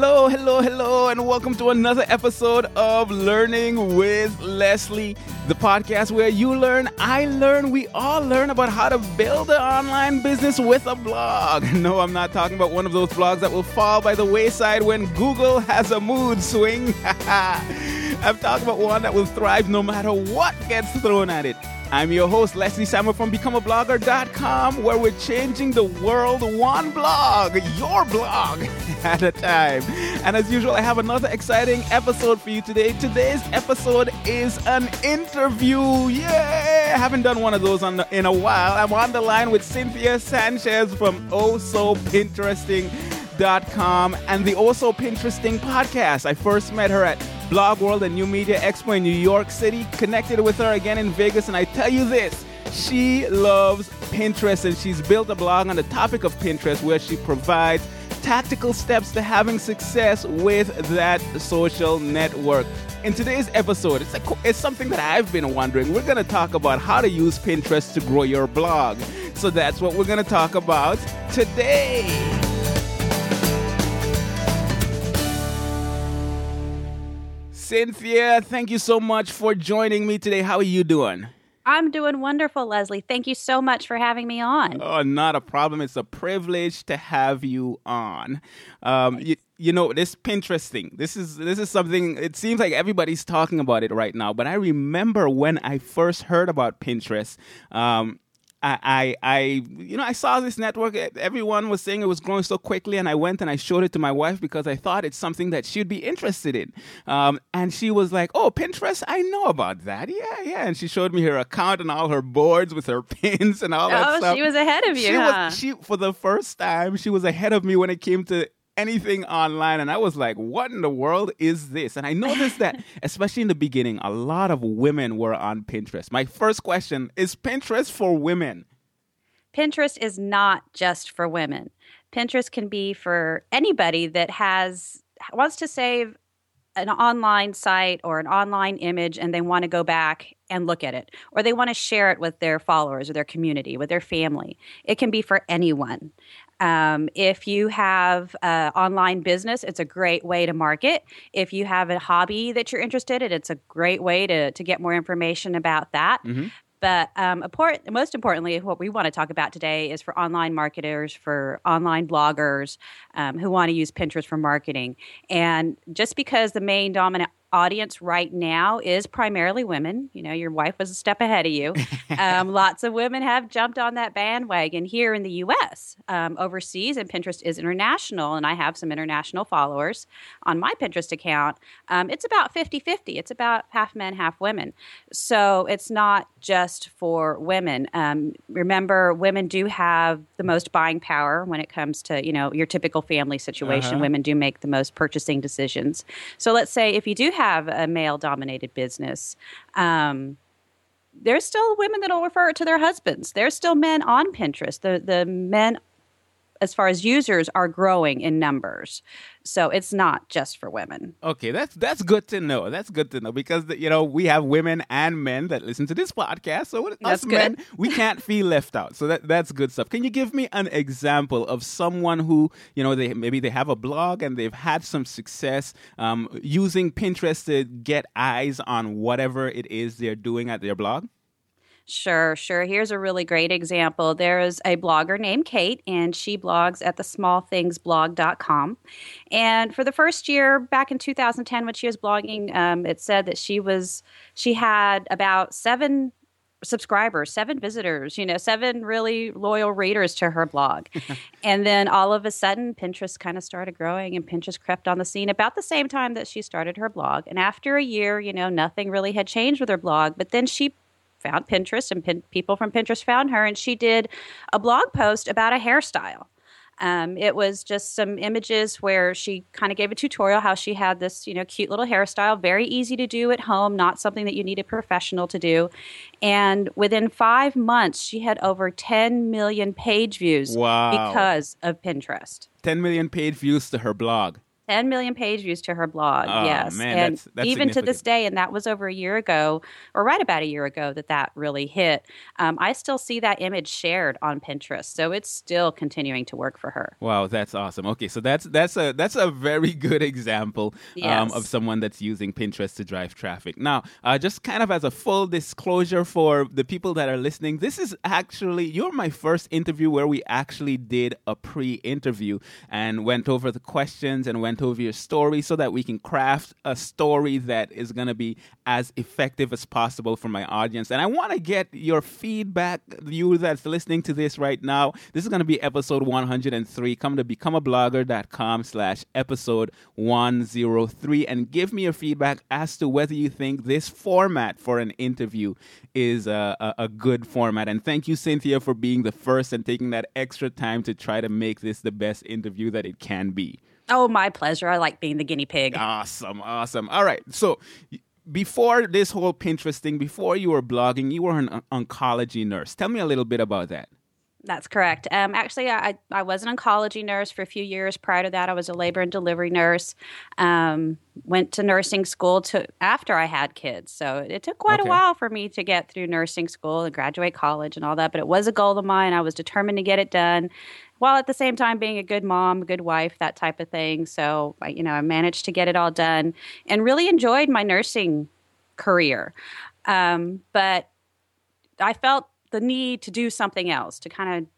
Hello, hello, hello, and welcome to another episode of Learning with Leslie, the podcast where you learn, I learn, we all learn about how to build an online business with a blog. No, I'm not talking about one of those blogs that will fall by the wayside when Google has a mood swing. I'm talking about one that will thrive no matter what gets thrown at it. I'm your host, Leslie Samuel from BecomeAblogger.com, where we're changing the world one blog, your blog, at a time. And as usual, I have another exciting episode for you today. Today's episode is an interview. Yay! I haven't done one of those the, in a while. I'm on the line with Cynthia Sanchez from Oh So Pinteresting com and the oh So Pinteresting podcast. I first met her at Blog World and New Media Expo in New York City, connected with her again in Vegas, and I tell you this. She loves Pinterest and she's built a blog on the topic of Pinterest where she provides tactical steps to having success with that social network. In today's episode, it's, a, it's something that I've been wondering. We're going to talk about how to use Pinterest to grow your blog. So that's what we're going to talk about today. Cynthia, thank you so much for joining me today. How are you doing? I'm doing wonderful, Leslie. Thank you so much for having me on. Oh, not a problem. It's a privilege to have you on. Um, you, you know, this Pinterest thing. This is this is something. It seems like everybody's talking about it right now. But I remember when I first heard about Pinterest. Um, I, I, I, you know, I saw this network. Everyone was saying it was growing so quickly, and I went and I showed it to my wife because I thought it's something that she'd be interested in. Um, and she was like, "Oh, Pinterest, I know about that. Yeah, yeah." And she showed me her account and all her boards with her pins and all that oh, stuff. she was ahead of you, She huh? was, she for the first time, she was ahead of me when it came to anything online and I was like, what in the world is this? And I noticed that especially in the beginning, a lot of women were on Pinterest. My first question is Pinterest for women? Pinterest is not just for women. Pinterest can be for anybody that has wants to save an online site or an online image and they want to go back and look at it or they want to share it with their followers or their community with their family. It can be for anyone. Um, if you have an online business it's a great way to market. If you have a hobby that you're interested in it's a great way to, to get more information about that but um, import- most importantly, what we want to talk about today is for online marketers, for online bloggers um, who want to use Pinterest for marketing. And just because the main dominant audience right now is primarily women, you know, your wife was a step ahead of you. um, lots of women have jumped on that bandwagon here in the U.S. Um, overseas, and Pinterest is international, and I have some international followers on my Pinterest account. Um, it's about 50 50. It's about half men, half women. So it's not just for women. Um, remember, women do have the most buying power when it comes to, you know, your typical family situation. Uh-huh. Women do make the most purchasing decisions. So let's say if you do have a male dominated business, um, there's still women that'll refer it to their husbands. There's still men on Pinterest. The the men as far as users are growing in numbers. So it's not just for women. Okay, that's that's good to know. That's good to know because you know we have women and men that listen to this podcast. So us That's men, good. we can't feel left out. So that that's good stuff. Can you give me an example of someone who you know they maybe they have a blog and they've had some success um, using Pinterest to get eyes on whatever it is they're doing at their blog? Sure, sure. Here's a really great example. There is a blogger named Kate, and she blogs at the smallthingsblog.com. And for the first year, back in 2010, when she was blogging, um, it said that she was she had about seven subscribers, seven visitors, you know, seven really loyal readers to her blog. and then all of a sudden, Pinterest kind of started growing and Pinterest crept on the scene about the same time that she started her blog. And after a year, you know, nothing really had changed with her blog, but then she found Pinterest and pin- people from Pinterest found her and she did a blog post about a hairstyle. Um, it was just some images where she kind of gave a tutorial how she had this, you know, cute little hairstyle, very easy to do at home, not something that you need a professional to do. And within five months, she had over 10 million page views Wow. because of Pinterest. 10 million page views to her blog. 10 million page views to her blog. Oh, yes. man, and that's- that's even to this day, and that was over a year ago, or right about a year ago, that that really hit. Um, I still see that image shared on Pinterest. So it's still continuing to work for her. Wow, that's awesome. Okay, so that's that's a that's a very good example um, of someone that's using Pinterest to drive traffic. Now, uh, just kind of as a full disclosure for the people that are listening, this is actually you're my first interview where we actually did a pre-interview and went over the questions and went your story so that we can craft a story that is going to be as effective as possible for my audience. And I want to get your feedback, you that's listening to this right now. This is going to be episode 103. Come to becomeablogger.com slash episode 103 and give me your feedback as to whether you think this format for an interview is a, a, a good format. And thank you, Cynthia, for being the first and taking that extra time to try to make this the best interview that it can be. Oh, my pleasure. I like being the guinea pig. Awesome, awesome. All right. So before this whole Pinterest thing, before you were blogging, you were an oncology nurse. Tell me a little bit about that. That's correct. Um, actually, I, I was an oncology nurse for a few years. Prior to that, I was a labor and delivery nurse. Um, went to nursing school to after I had kids, so it took quite Okay. a while for me to get through nursing school and graduate college and all that. But it was a goal of mine. I was determined to get it done, while at the same time being a good mom, good wife, that type of thing. So, I, you know, I managed to get it all done and really enjoyed my nursing career. Um, but I felt the need to do something else to kind of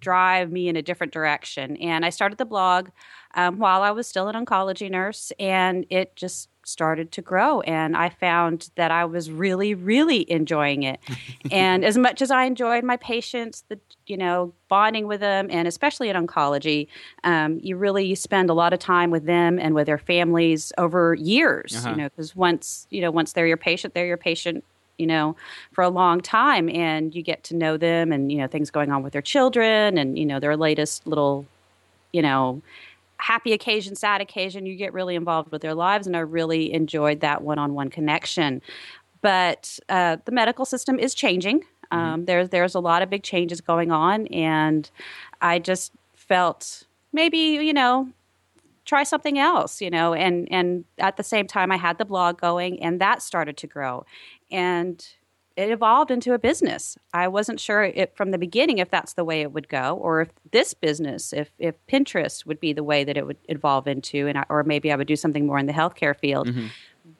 drive me in a different direction. And I started the blog um, while I was still an oncology nurse, and it just started to grow. And I found that I was really, really enjoying it. and as much as I enjoyed my patients, the you know bonding with them, and especially in oncology, um, you really spend a lot of time with them and with their families over years. Uh-huh. You know, because once you know once they're your patient, they're your patient you know, for a long time, and you get to know them and you know things going on with their children and you know their latest little, you know, happy occasion, sad occasion. You get really involved with their lives, and I really enjoyed that one-on-one connection. But uh, the medical system is changing. Um, there's there's a lot of big changes going on, and I just felt maybe you know try something else you know and and at the same time i had the blog going and that started to grow and it evolved into a business. I wasn't sure it, from the beginning if that's the way it would go or if this business if if pinterest would be the way that it would evolve into and I, or maybe i would do something more in the healthcare field.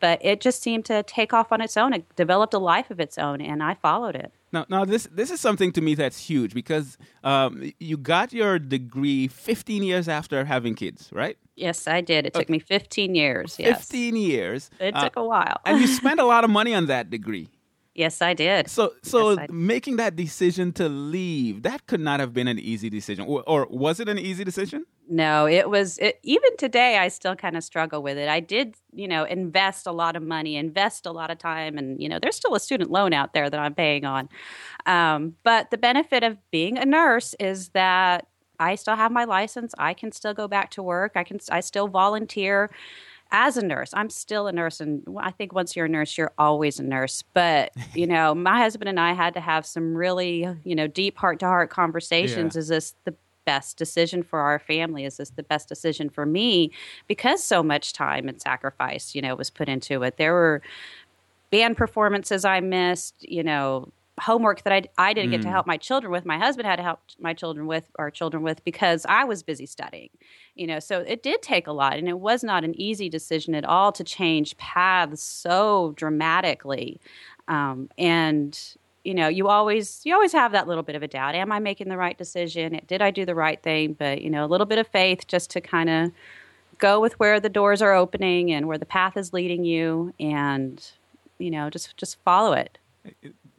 But it just seemed to take off on its own. It developed a life of its own and i followed it. Now, now this this is something to me that's huge because um, you got your degree 15 years after having kids, right? yes i did. It took me 15 years yes. 15 years. it Uh, took a while. and you spent a lot of money on that degree. Yes i did So, so Yes, making that decision to leave, that could not have been an easy decision, or, or was it an easy decision? No, it was it, even today. I still kind of struggle with it. I did, you know, invest a lot of money, invest a lot of time, and you know, there's still a student loan out there that I'm paying on. Um, but the benefit of being a nurse is that I still have my license. I can still go back to work. I can. I still volunteer as a nurse. I'm still a nurse, and I think once you're a nurse, you're always a nurse. But you know, my husband and I had to have some really, you know, deep heart to heart conversations. Yeah. Is this the best decision for our family? Is this the best decision for me? Because so much time and sacrifice, you know, was put into it. There were band performances I missed, you know, homework that I, I didn't get to help my children with. My husband had to help my children with, our children with, because I was busy studying, you know. So it did take a lot, and it was not an easy decision at all to change paths so dramatically. Um, and you know, you always you always have that little bit of a doubt: Am I making the right decision? Did I do the right thing? But you know, a little bit of faith just to kind of go with where the doors are opening and where the path is leading you, and you know, just just follow it.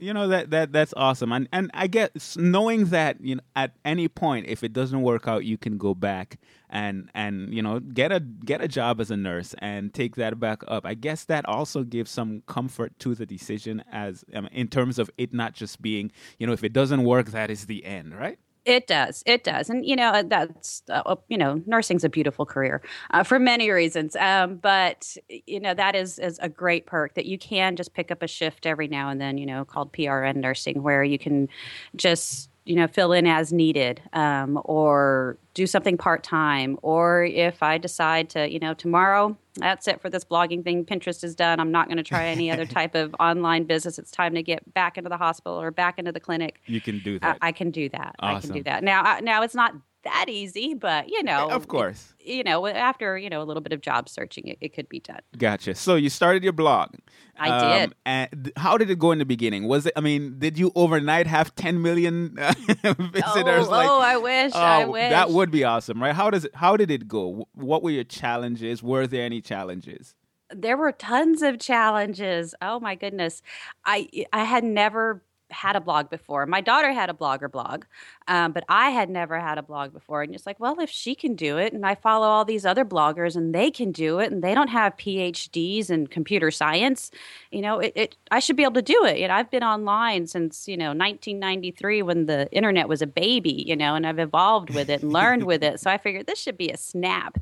You know that that that's awesome, and and I guess knowing that you know at any point if it doesn't work out, you can go back and and you know get a get a job as a nurse and take that back up. I guess that also gives some comfort to the decision as um, in terms of it not just being you know if it doesn't work, that is the end, right? It does. It does. And, you know, that's, uh, you know, nursing's a beautiful career uh, for many reasons. Um, but, you know, that is, is a great perk that you can just pick up a shift every now and then, you know, called PRN nursing, where you can just you know fill in as needed um, or do something part-time or if i decide to you know tomorrow that's it for this blogging thing pinterest is done i'm not going to try any other type of online business it's time to get back into the hospital or back into the clinic. You can do that. I, I can do that. I can do that. Now I, now it's not that easy but you know of course. you know after you know a little bit of job searching it, it could be done Gotcha. So you started your blog. I Um, did. And how did it go in the beginning? Was it? I mean, did you overnight have 10 million uh, visitors? oh, like, oh i wish i oh, wish that would be awesome, right? How does it? How did it go? What were your challenges? Were there any challenges? there were tons of challenges. Oh my goodness. I I had never had a blog before. My daughter had a blogger blog, um, but I had never had a blog before. And it's like, well, if she can do it, and I follow all these other bloggers, and they can do it, and they don't have PhDs in computer science, you know, it, it I should be able to do it. And I've been online since you know 1993 when the internet was a baby, you know, and I've evolved with it and learned with it. So I figured this should be a snap,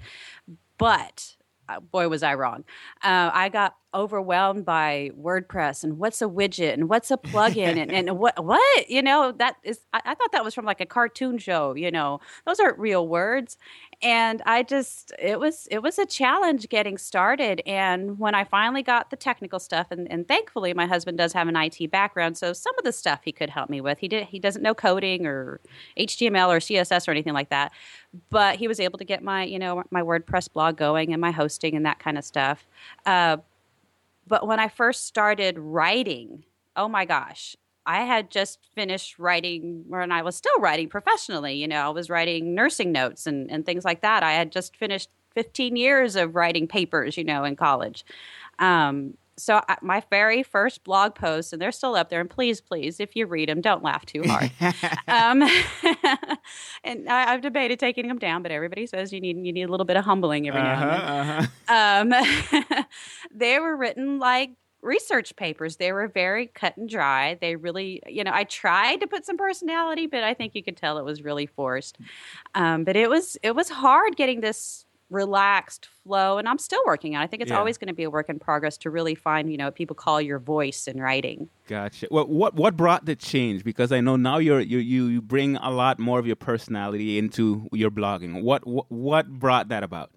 but boy was i wrong. Uh, i got overwhelmed by wordpress and what's a widget and what's a plugin and, and what what? You know that is I, I thought that was from like a cartoon show you know? Those aren't real words and i just it was it was a challenge getting started and when i finally got the technical stuff and, and thankfully my husband does have an it background so some of the stuff he could help me with. He did he doesn't know coding or html or css or anything like that but he was able to get my you know my wordpress blog going and my hosting and that kind of stuff. Uh, but when i first started writing oh my gosh i had just finished writing when i was still writing professionally you know i was writing nursing notes and, and things like that i had just finished 15 years of writing papers you know in college um, so I, my very first blog post and they're still up there and please please if you read them don't laugh too hard um, and I, I've debated taking them down, but everybody says you need you need a little bit of humbling every now Uh-huh, and uh-huh. then. Um, they were written like research papers. They were very cut and dry. They really, you know, I tried to put some personality, but I think you could tell it was really forced. Um, but it was it was hard getting this relaxed flow and i'm still working on it i think it's Yeah. always going to be a work in progress to really find you know what people call your voice in writing Gotcha. Well, what what brought the change? Because I know now you're you you you bring a lot more of your personality into your blogging. What what, what brought that about?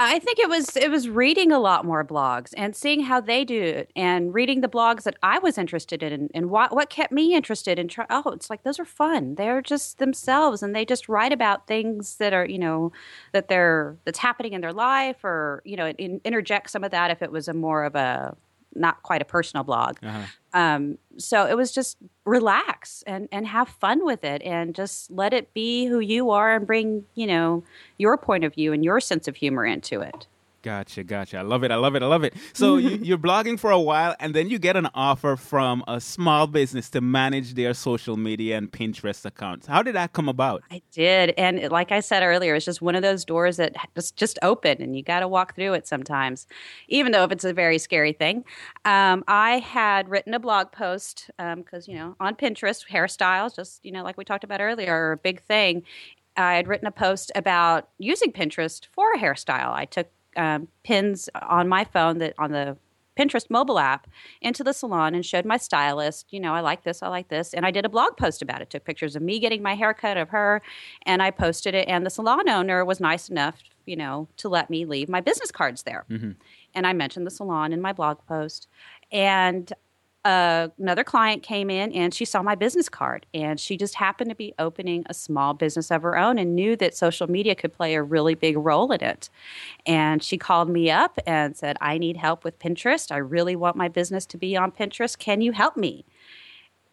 I think it was it was reading a lot more blogs and seeing how they do it and reading the blogs that I was interested in and, what what kept me interested in try oh it's like those are fun. They're just themselves and they just write about things that are you know that they're that's happening in their life or you know in, interject some of that if it was a more of a not quite a personal blog Uh-huh. um, so it was just relax and, and have fun with it and just let it be who you are and bring, you know, your point of view and your sense of humor into it. Gotcha, gotcha. I love it. I love it. I love it. So you, you're blogging for a while, and then you get an offer from a small business to manage their social media and Pinterest accounts. How did that come about? I did. And like I said earlier, it's just one of those doors that just, just open and you got to walk through it sometimes, even though if it's a very scary thing. Um, I had written a blog post because, you know, on Pinterest, hairstyles, just, you know, like we talked about earlier, are a big thing. I had written a post about using Pinterest for a hairstyle. I took um, pins on my phone that on the Pinterest mobile app into the salon and showed my stylist, you know, I like this, I like this. And I did a blog post about it, took pictures of me getting my haircut of her, and I posted it. And the salon owner was nice enough, you know, to let me leave my business cards there. And I mentioned the salon in my blog post. And uh, another client came in and she saw my business card and she just happened to be opening a small business of her own and knew that social media could play a really big role in it. And she called me up and said, I need help with Pinterest. I really want my business to be on Pinterest. Can you help me?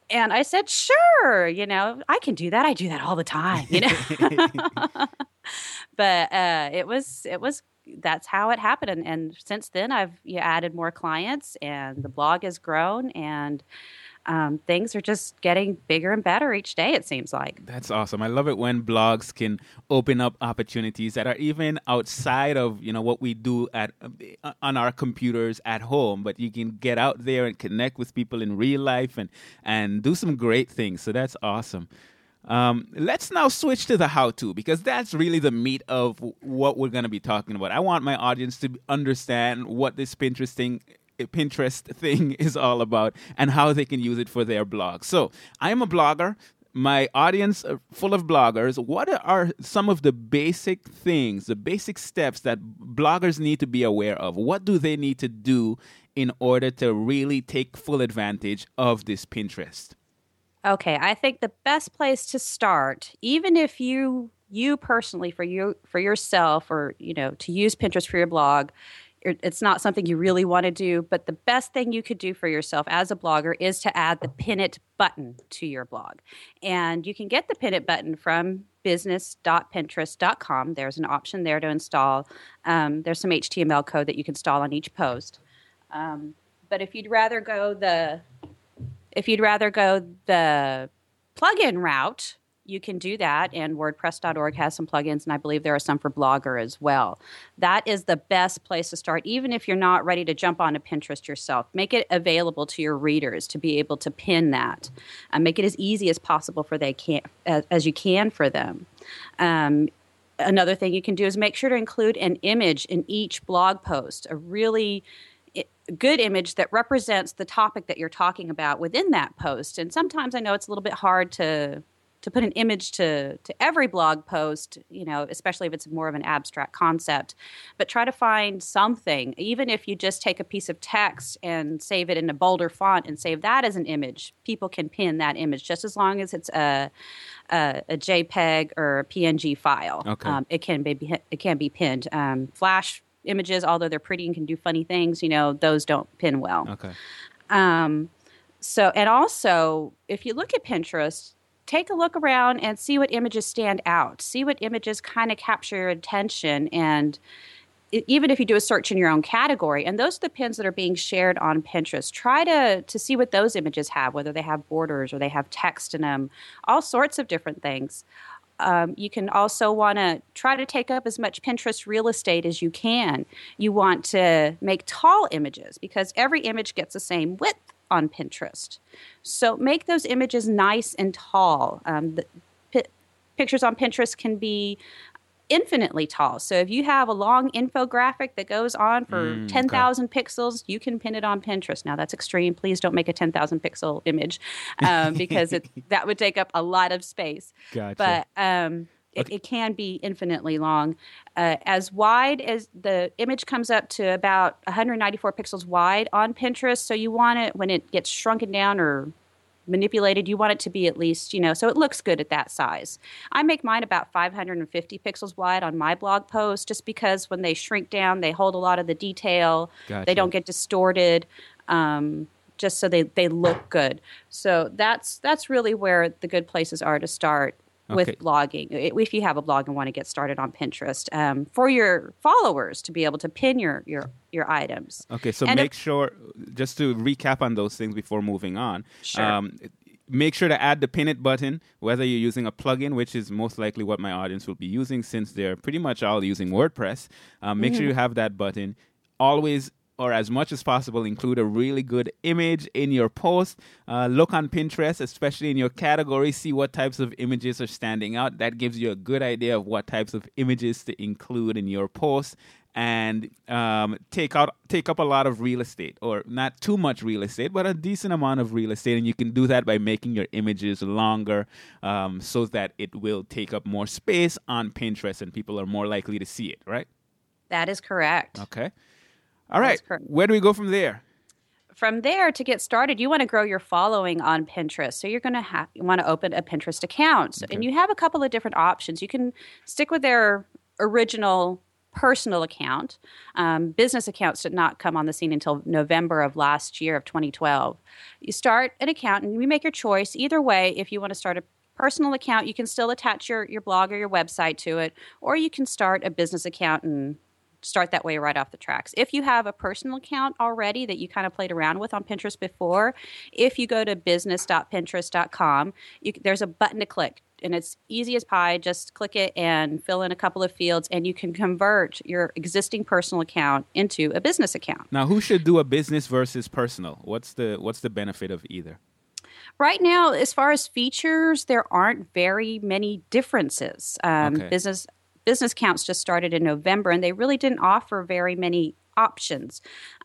And I said, sure, you know, I can do that. I do that all the time, you know. but uh, it was it was that's how it happened and, and since then i've you know, added more clients and the blog has grown and um, things are just getting bigger and better each day it seems like That's awesome. I love it when blogs can open up opportunities that are even outside of you know what we do at uh, on our computers at home, but you can get out there and connect with people in real life and and do some great things. So that's awesome. Um, let's now switch to the how to because that's really the meat of what we're going to be talking about. I want my audience to understand what this Pinterest thing Pinterest thing is all about and how they can use it for their blog. So, I'm a blogger. My audience are full of bloggers. What are some of the basic things, the basic steps that bloggers need to be aware of? What do they need to do in order to really take full advantage of this Pinterest? Okay, I think the best place to start, even if you you personally for you for yourself or you know to use Pinterest for your blog, it's not something you really want to do, but the best thing you could do for yourself as a blogger is to add the pin it button to your blog. And you can get the pin it button from business.pinterest.com. There's an option there to install. Um, there's some HTML code that you can install on each post. Um, but if you'd rather go the if you'd rather go the plugin route, you can do that, and WordPress.org has some plugins, and I believe there are some for Blogger as well. That is the best place to start, even if you're not ready to jump onto Pinterest yourself. Make it available to your readers to be able to pin that. Uh, make it as easy as possible for they can as, as you can for them. Um, another thing you can do is make sure to include an image in each blog post, a really good image that represents the topic that you're talking about within that post. And sometimes I know it's a little bit hard to to put an image to to every blog post, you know, especially if it's more of an abstract concept. But try to find something, even if you just take a piece of text and save it in a bolder font and save that as an image. People can pin that image just as long as it's a a, a JPEG or a PNG file. Okay. Um, it can be it can be pinned. Um, Flash images, although they're pretty and can do funny things, you know, those don't pin well. Okay. Um, so, and also, if you look at Pinterest, take a look around and see what images stand out. See what images kind of capture your attention and even if you do a search in your own category and those are the pins that are being shared on pinterest try to to see what those images have whether they have borders or they have text in them all sorts of different things um, you can also want to try to take up as much pinterest real estate as you can you want to make tall images because every image gets the same width on Pinterest. So make those images nice and tall. Um, the p- pictures on Pinterest can be infinitely tall. So if you have a long infographic that goes on for Mm, 10,000 pixels, you can pin it on Pinterest. Now that's extreme. Please don't make a 10,000 pixel image um, because it, that would take up a lot of space. Gotcha. But um, it, it can be infinitely long. Uh, as wide as the image comes up to about 194 pixels wide on Pinterest. So you want it when it gets shrunken down or manipulated, you want it to be at least, you know, so it looks good at that size. I make mine about 550 pixels wide on my blog post just because when they shrink down, they hold a lot of the detail, Gotcha. they don't get distorted. Um, just so they, they look good. So that's that's really where the good places are to start with blogging. If you have a blog and want to get started on Pinterest, um, for your followers to be able to pin your your your items. Okay, so And make if- sure, just to recap on those things before moving on. Sure. Um, make sure to add the pin it button, whether you're using a plugin, which is most likely what my audience will be using since they're pretty much all using WordPress. Um, make Mm-hmm. sure you have that button. Always or as much as possible, include a really good image in your post. Uh, look on Pinterest, especially in your category, see what types of images are standing out. That gives you a good idea of what types of images to include in your post. And um, take out take up a lot of real estate, or not too much real estate, but a decent amount of real estate. And you can do that by making your images longer, um, so that it will take up more space on Pinterest, and people are more likely to see it. Right? That is correct. Okay. All right. Where do we go from there? From there, to get started, you want to grow your following on Pinterest. So you're going to have you want to open a Pinterest account, So- and you have a couple of different options. You can stick with their original personal account. Um, business accounts did not come on the scene until November of last year of 2012. You start an account and you make your choice. Either way, if you want to start a personal account, you can still attach your, your blog or your website to it, or you can start a business account and start that way right off the tracks. If you have a personal account already that you kind of played around with on Pinterest before, if you go to business.pinterest.com, you, there's a button to click. And it's easy as pie. Just click it and fill in a couple of fields, and you can convert your existing personal account into a business account. Now, who should do a business versus personal? What's the what's the benefit of either? Right now, as far as features, there aren't very many differences. Um, Okay. Business business counts just started in November, and they really didn't offer very many options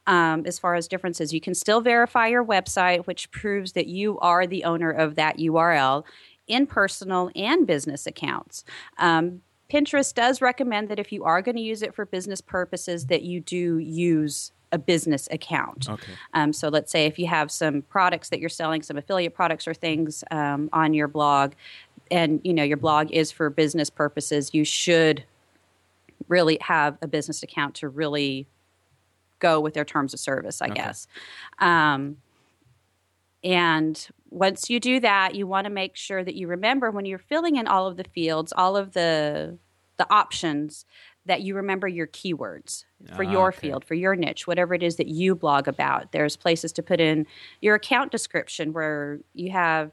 um, as far as differences. You can still verify your website, which proves that you are the owner of that URL in personal and business accounts. Um, Pinterest does recommend that if you are going to use it for business purposes, that you do use a business account. Okay. Um, so let's say if you have some products that you're selling, some affiliate products or things um, on your blog, and you know your blog is for business purposes, you should really have a business account to really go with their terms of service, I guess. Um, and once you do that, you want to make sure that you remember when you're filling in all of the fields, all of the the options, that you remember your keywords for Ah, your okay. field, for your niche, whatever it is that you blog about. There's places to put in your account description where you have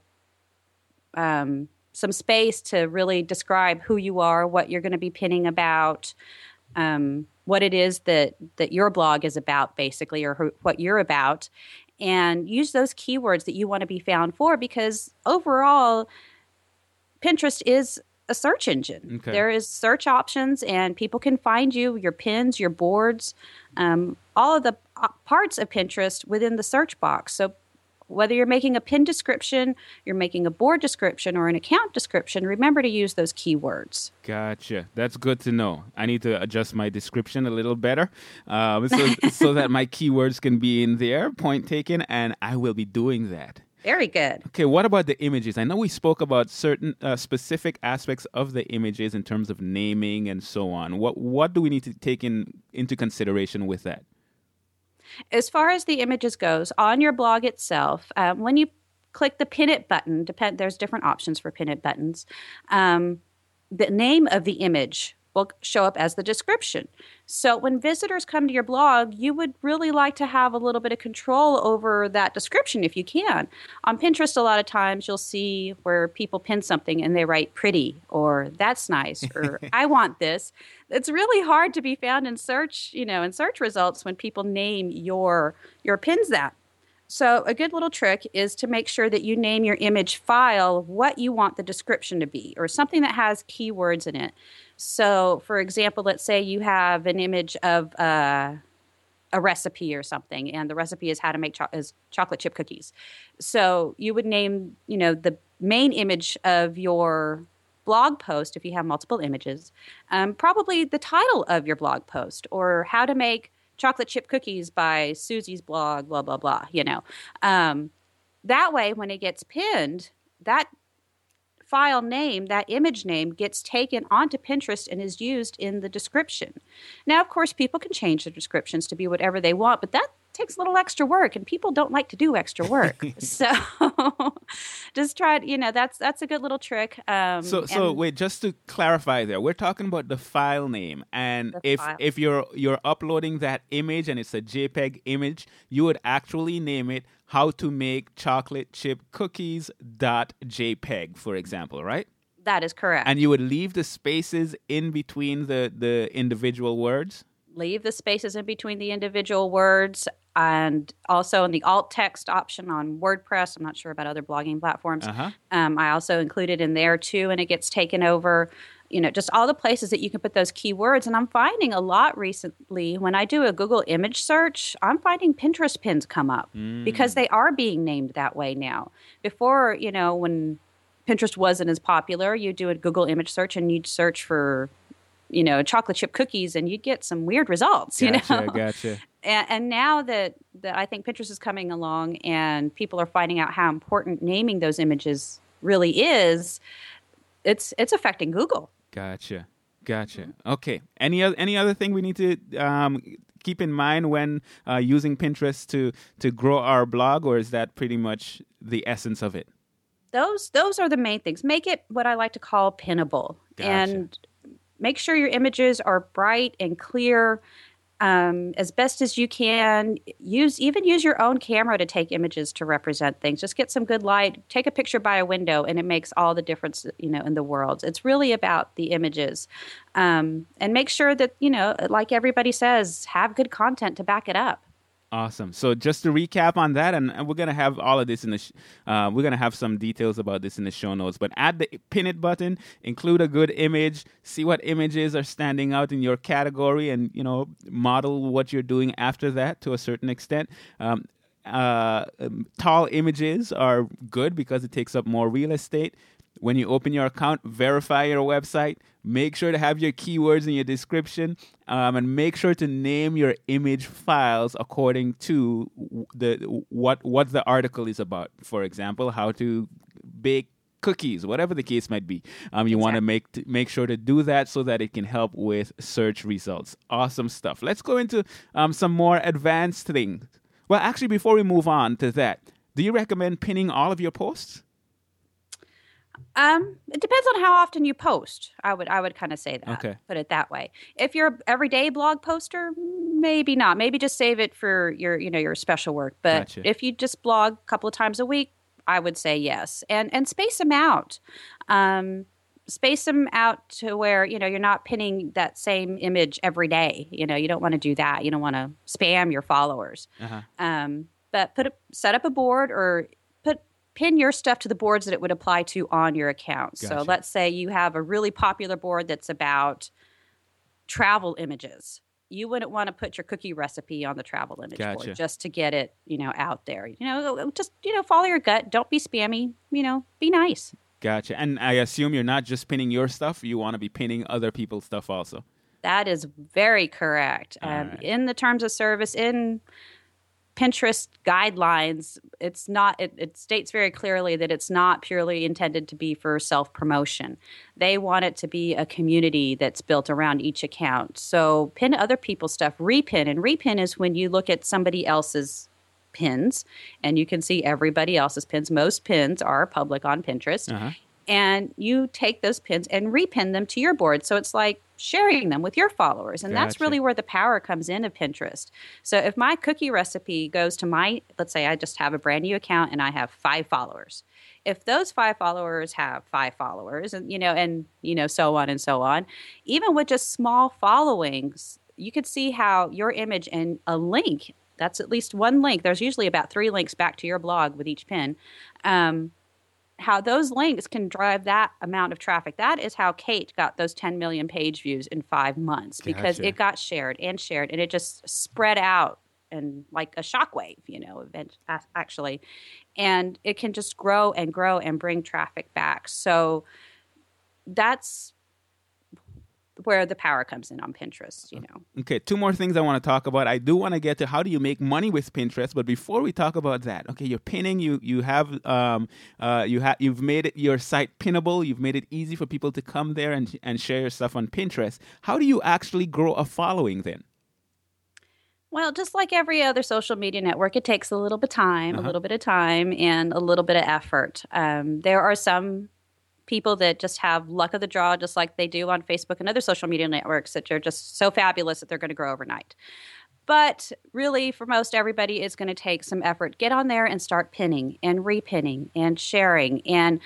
um, some space to really describe who you are, what you're going to be pinning about, um, what it is that that your blog is about, basically, or who, what you're about, and use those keywords that you want to be found for. Because overall, Pinterest is a search engine. Okay. There is search options, and people can find you, your pins, your boards, um, all of the uh, parts of Pinterest within the search box. So whether you're making a pin description, you're making a board description, or an account description, remember to use those keywords. Gotcha. That's good to know. I need to adjust my description a little better um, so, so that my keywords can be in there. Point taken, and I will be doing that. Very good. Okay, what about the images? I know we spoke about certain uh, specific aspects of the images in terms of naming and so on. What what do we need to take in into consideration with that? As far as the images goes, on your blog itself, um, when you click the pin it button, depend there's different options for pin it buttons. Um, the name of the image will show up as the description. So when visitors come to your blog, you would really like to have a little bit of control over that description if you can. On Pinterest, a lot of times you'll see where people pin something and they write pretty or that's nice or I want this. It's really hard to be found in search, you know, in search results when people name your your pins that. So, a good little trick is to make sure that you name your image file what you want the description to be or something that has keywords in it. So, for example, let's say you have an image of uh, a recipe or something, and the recipe is how to make cho- is chocolate chip cookies. So, you would name, you know, the main image of your blog post if you have multiple images, um, probably the title of your blog post or how to make chocolate chip cookies by Susie's blog, blah, blah, blah, you know. Um, that way, when it gets pinned, that file name, that image name, gets taken onto Pinterest and is used in the description. Now, of course, people can change the descriptions to be whatever they want, but that takes a little extra work, and people don't like to do extra work. so, just try. You know, that's that's a good little trick. Um, So so wait, just to clarify there, we're talking about the file name, and if file. if you're you're uploading that image and it's a JPEG image, you would actually name it "How to Make Chocolate Chip Cookies dot JPEG," for example, right? that is correct. And you would leave the spaces in between the the individual words. Leave the spaces in between the individual words and also in the alt text option on WordPress. I'm not sure about other blogging platforms. Uh-huh. Um, I also include it in there too, and it gets taken over. You know, just all the places that you can put those keywords. And I'm finding a lot recently when I do a Google image search, I'm finding Pinterest pins come up because they are being named that way now. Before, you know, when Pinterest wasn't as popular, you'd do a Google image search and you'd search for you know, chocolate chip cookies, and you'd get some weird results. You Gotcha, know, gotcha. and, and now that that I think Pinterest is coming along, and people are finding out how important naming those images really is, it's it's affecting Google. Gotcha. Gotcha. Okay. Any other any other thing we need to um, keep in mind when uh, using Pinterest to to grow our blog, or is that pretty much the essence of it? Those those are the main things. Make it what I like to call pinnable, Gotcha. and make sure your images are bright and clear. Um, as best as you can, use even use your own camera to take images to represent things. Just get some good light, take a picture by a window, and it makes all the difference, you know, in the world. It's really about the images, um, and make sure that you know, like everybody says, have good content to back it up. Awesome. So just to recap on that, and, we're gonna have all of this in the, sh- uh, we're gonna have some details about this in the show notes. But add the pin it button, include a good image, see what images are standing out in your category, and you know model what you're doing after that to a certain extent. Um, uh, um, tall images are good because it takes up more real estate. When you open your account, verify your website. Make sure to have your keywords in your description, um, and make sure to name your image files according to the what what the article is about. For example, how to bake cookies, whatever the case might be. Um, you want to make t- make sure to do that so that it can help with search results. Awesome stuff. Let's go into um, some more advanced things. Well, actually, before we move on to that, do you recommend pinning all of your posts? Um, it depends on how often you post. I would I would kind of say that. Okay. Put it that way. If you're a everyday blog poster, maybe not. Maybe just save it for your you know your special work. But Gotcha. if you just blog a couple of times a week, I would say yes. And and space them out. Um, space them out to where you know you're not pinning that same image every day. You know you don't want to do that. You don't want to spam your followers. Uh-huh. Um, but put a, set up a board or pin your stuff to the boards that it would apply to on your account. So let's say you have a really popular board that's about travel images. You wouldn't want to put your cookie recipe on the travel image Gotcha. board just to get it, you know, out there. You know, just you know, follow your gut. Don't be spammy. You know, be nice. Gotcha. And I assume you're not just pinning your stuff; you want to be pinning other people's stuff also. That is very correct. Um, right. In the terms of service, in Pinterest guidelines, it's not. It, it states very clearly that it's not purely intended to be for self promotion. They want it to be a community that's built around each account. So pin other people's stuff. Repin and repin is when you look at somebody else's pins and you can see everybody else's pins. Most pins are public on Pinterest Uh-huh. and you take those pins and repin them to your board. So it's like sharing them with your followers. And that's really where the power comes in of Pinterest. So if my cookie recipe goes to my, let's say I just have a brand new account and I have five followers. If those five followers have five followers and you know and you know so on and so on, even with just small followings, you could see how your image and a link that's at least one link. There's usually about three links back to your blog with each pin. Um, how those links can drive that amount of traffic. That is how Kate got those 10 million page views in five months because it got shared and shared and it just spread out and like a shockwave, you know, event actually. And it can just grow and grow and bring traffic back. So that's where the power comes in on Pinterest, you know. Okay, two more things I want to talk about. I do want to get to how do you make money with Pinterest, but before we talk about that, okay, you're pinning. You you have um uh you have you've made it your site pinnable. You've made it easy for people to come there and and share your stuff on Pinterest. How do you actually grow a following then? Well, just like every other social media network, it takes a little bit of time, Uh-huh. a little bit of time, and a little bit of effort. Um, there are some people that just have luck of the draw, just like they do on Facebook and other social media networks, that are just so fabulous that they're going to grow overnight. But really, for most everybody, it's going to take some effort. Get on there and start pinning and repinning and sharing. And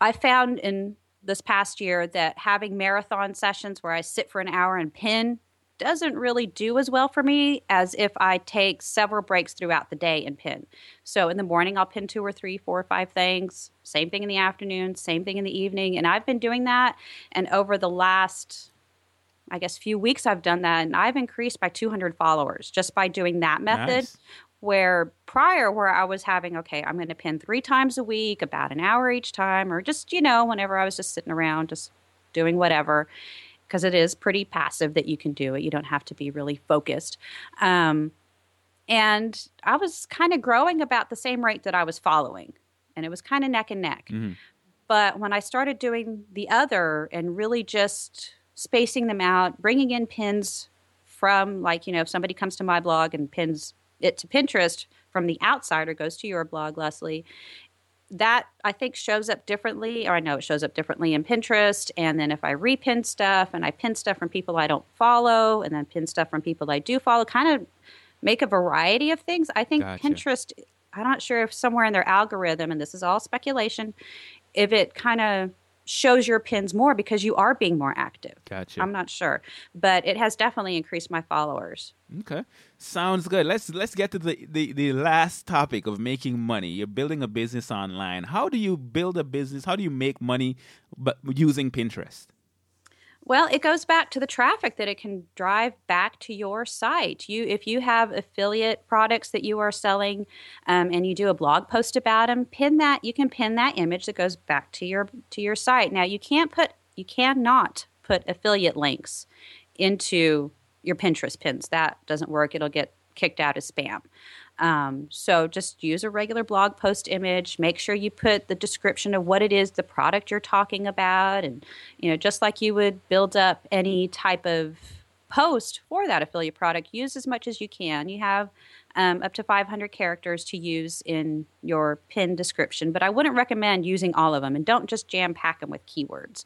I found in this past year that having marathon sessions where I sit for an hour and pin doesn't really do as well for me as if I take several breaks throughout the day and pin. So in the morning, I'll pin two or three, four or five things. Same thing in the afternoon, same thing in the evening. And I've been doing that. And over the last, I guess, few weeks, I've done that. And I've increased by 200 followers just by doing that method Nice. where prior where i was having okay i'm going to pin three times a week about an hour each time or just you know whenever i was just sitting around just doing whatever because it is pretty passive that you can do it. You don't have to be really focused. Um, and i was kind of growing about the same rate that i was following and it was kind of neck and neck. But when i started doing the other and really just spacing them out bringing in pins from like you know if somebody comes to my blog and pins it to pinterest from the outside or goes to your blog leslie that i think shows up differently or i know it shows up differently in pinterest and then if i repin stuff and i pin stuff from people i don't follow and then pin stuff from people i do follow kind of make a variety of things i think Gotcha. pinterest i'm not sure if somewhere in their algorithm and this is all speculation if it kind of shows your pins more because you are being more active. Gotcha. I'm not sure, but it has definitely increased my followers. Okay, sounds good. Let's let's get to the, the the last topic of making money. You're building a business online. How do you build a business? How do you make money, but using Pinterest? Well, it goes back to the traffic that it can drive back to your site. You, if you have affiliate products that you are selling, um, and you do a blog post about them, pin that. You can pin that image that goes back to your to your site. Now, you can't put, you cannot put affiliate links into your Pinterest pins. That doesn't work. It'll get kicked out as spam. Um, so just use a regular blog post image. Make sure you put the description of what it is, the product you're talking about, and you know, just like you would build up any type of post for that affiliate product, use as much as you can. You have um, up to 500 characters to use in your pin description, but I wouldn't recommend using all of them, and don't just jam pack them with keywords.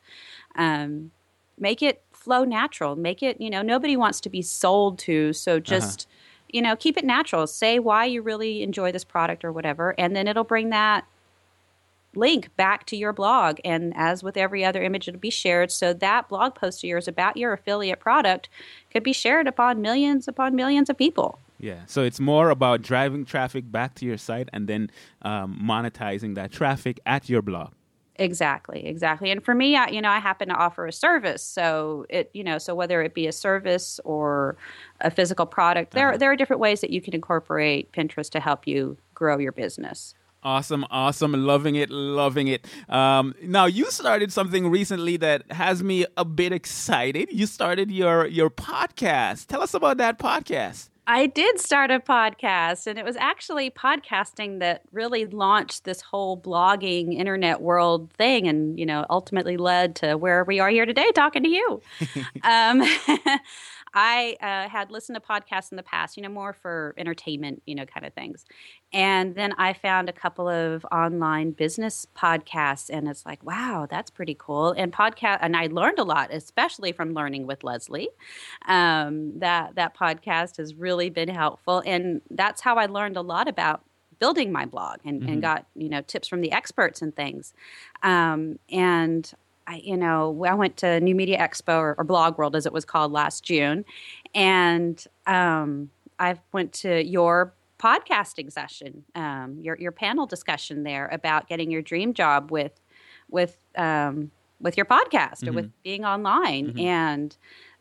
Um, make it flow natural. Make it, you know, nobody wants to be sold to, so just you know, keep it natural. Say why you really enjoy this product or whatever, and then it'll bring that link back to your blog. And as with every other image, it'll be shared. So that blog post of yours about your affiliate product could be shared upon millions upon millions of people. Yeah, so it's more about driving traffic back to your site and then um, monetizing that traffic at your blog. Exactly, exactly. And for me, I, you know, I happen to offer a service, so it, you know, so whether it be a service or a physical product, there Uh-huh. there are different ways that you can incorporate Pinterest to help you grow your business. Awesome, awesome. Loving it, loving it. Um, now, you started something recently that has me a bit excited. You started your, your podcast. Tell us about that podcast. I did start a podcast, and it was actually podcasting that really launched this whole blogging internet world thing, and you know, ultimately led to where we are here today, talking to you. um, I uh, had listened to podcasts in the past, you know, more for entertainment, you know, kind of things, and then I found a couple of online business podcasts, and it's like, wow, that's pretty cool. And podcast, and I learned a lot, especially from learning with Leslie. Um, that that podcast has really been helpful, and that's how I learned a lot about building my blog and, and got you know tips from the experts and things. Um, and I, you know, I went to New Media Expo or, or Blog World as it was called last June, and um, I went to your podcasting session, um, your your panel discussion there about getting your dream job with with um, with your podcast or with being online, and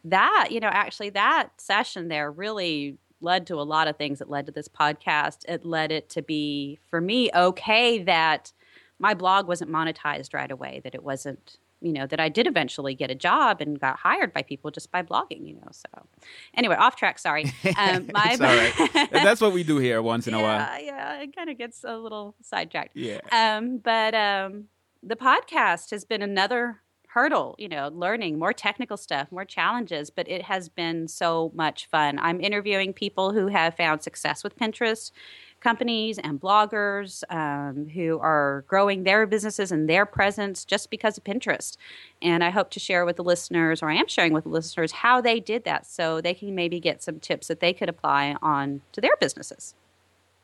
that you know actually that session there really led to a lot of things. It led to this podcast. It led it to be for me okay that my blog wasn't monetized right away. That it wasn't you know that I did eventually get a job and got hired by people just by blogging. You know, so anyway, off track. Sorry. Um, my It's all right. That's what we do here once in a while. yeah, yeah, it kind of gets a little sidetracked. Yeah. Um, but um, the podcast has been another hurdle, you know, learning more technical stuff, more challenges, but it has been so much fun. I'm interviewing people who have found success with Pinterest, companies and bloggers um, who are growing their businesses and their presence just because of Pinterest. And I hope to share with the listeners, or I am sharing with the listeners, how they did that so they can maybe get some tips that they could apply on to their businesses.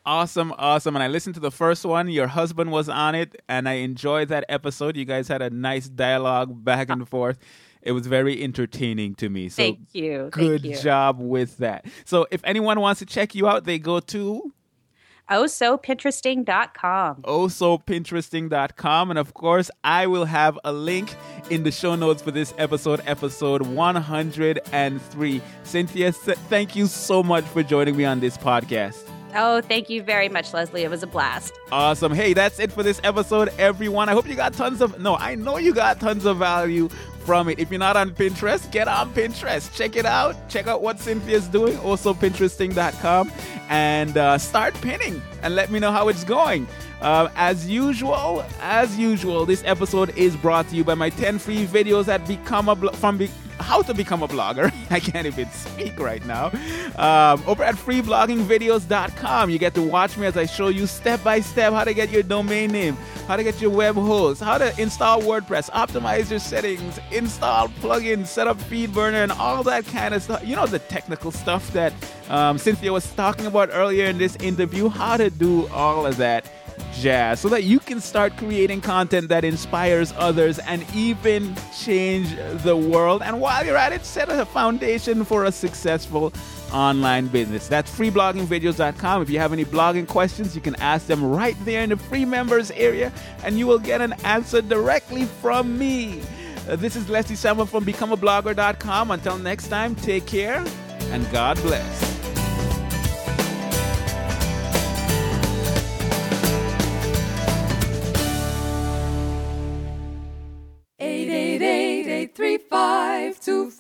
Awesome, awesome. And I listened to the first one. Your husband was on it, and I enjoyed that episode. You guys had a nice dialogue back and forth. It was very entertaining to me. So Thank you. good Thank you. job with that. So if anyone wants to check you out, they go to Oh, so Pinteresting.com. ohsopinteresting.com. And of course, I will have a link in the show notes for this episode, episode 103. Cynthia, thank you so much for joining me on this podcast. Oh, thank you very much, Leslie. It was a blast. Awesome. Hey, that's it for this episode, everyone. I hope you got tons of, no, I know you got tons of value from it. If you're not on Pinterest, get on Pinterest. Check it out. Check out what Cynthia's doing. Also, Pinteresting.com. And uh, start pinning and let me know how it's going. Uh, as usual, as usual, this episode is brought to you by my 10 free videos that become a blo- from be- how to become a blogger. I can't even speak right now. Um, over at freebloggingvideos.com, you get to watch me as I show you step by step how to get your domain name, how to get your web host, how to install WordPress, optimize your settings, install plugins, set up FeedBurner, and all that kind of stuff. You know, the technical stuff that um, Cynthia was talking about earlier in this interview, how to do all of that jazz so that you can start creating content that inspires others and even change the world. And while you're at it, set a foundation for a successful online business. That's freebloggingvideos.com. If you have any blogging questions, you can ask them right there in the free members area, and you will get an answer directly from me. Uh, this is Leslie Samuel from becomeablogger.com. Until next time, take care and God bless. Eight eight eight eight three five two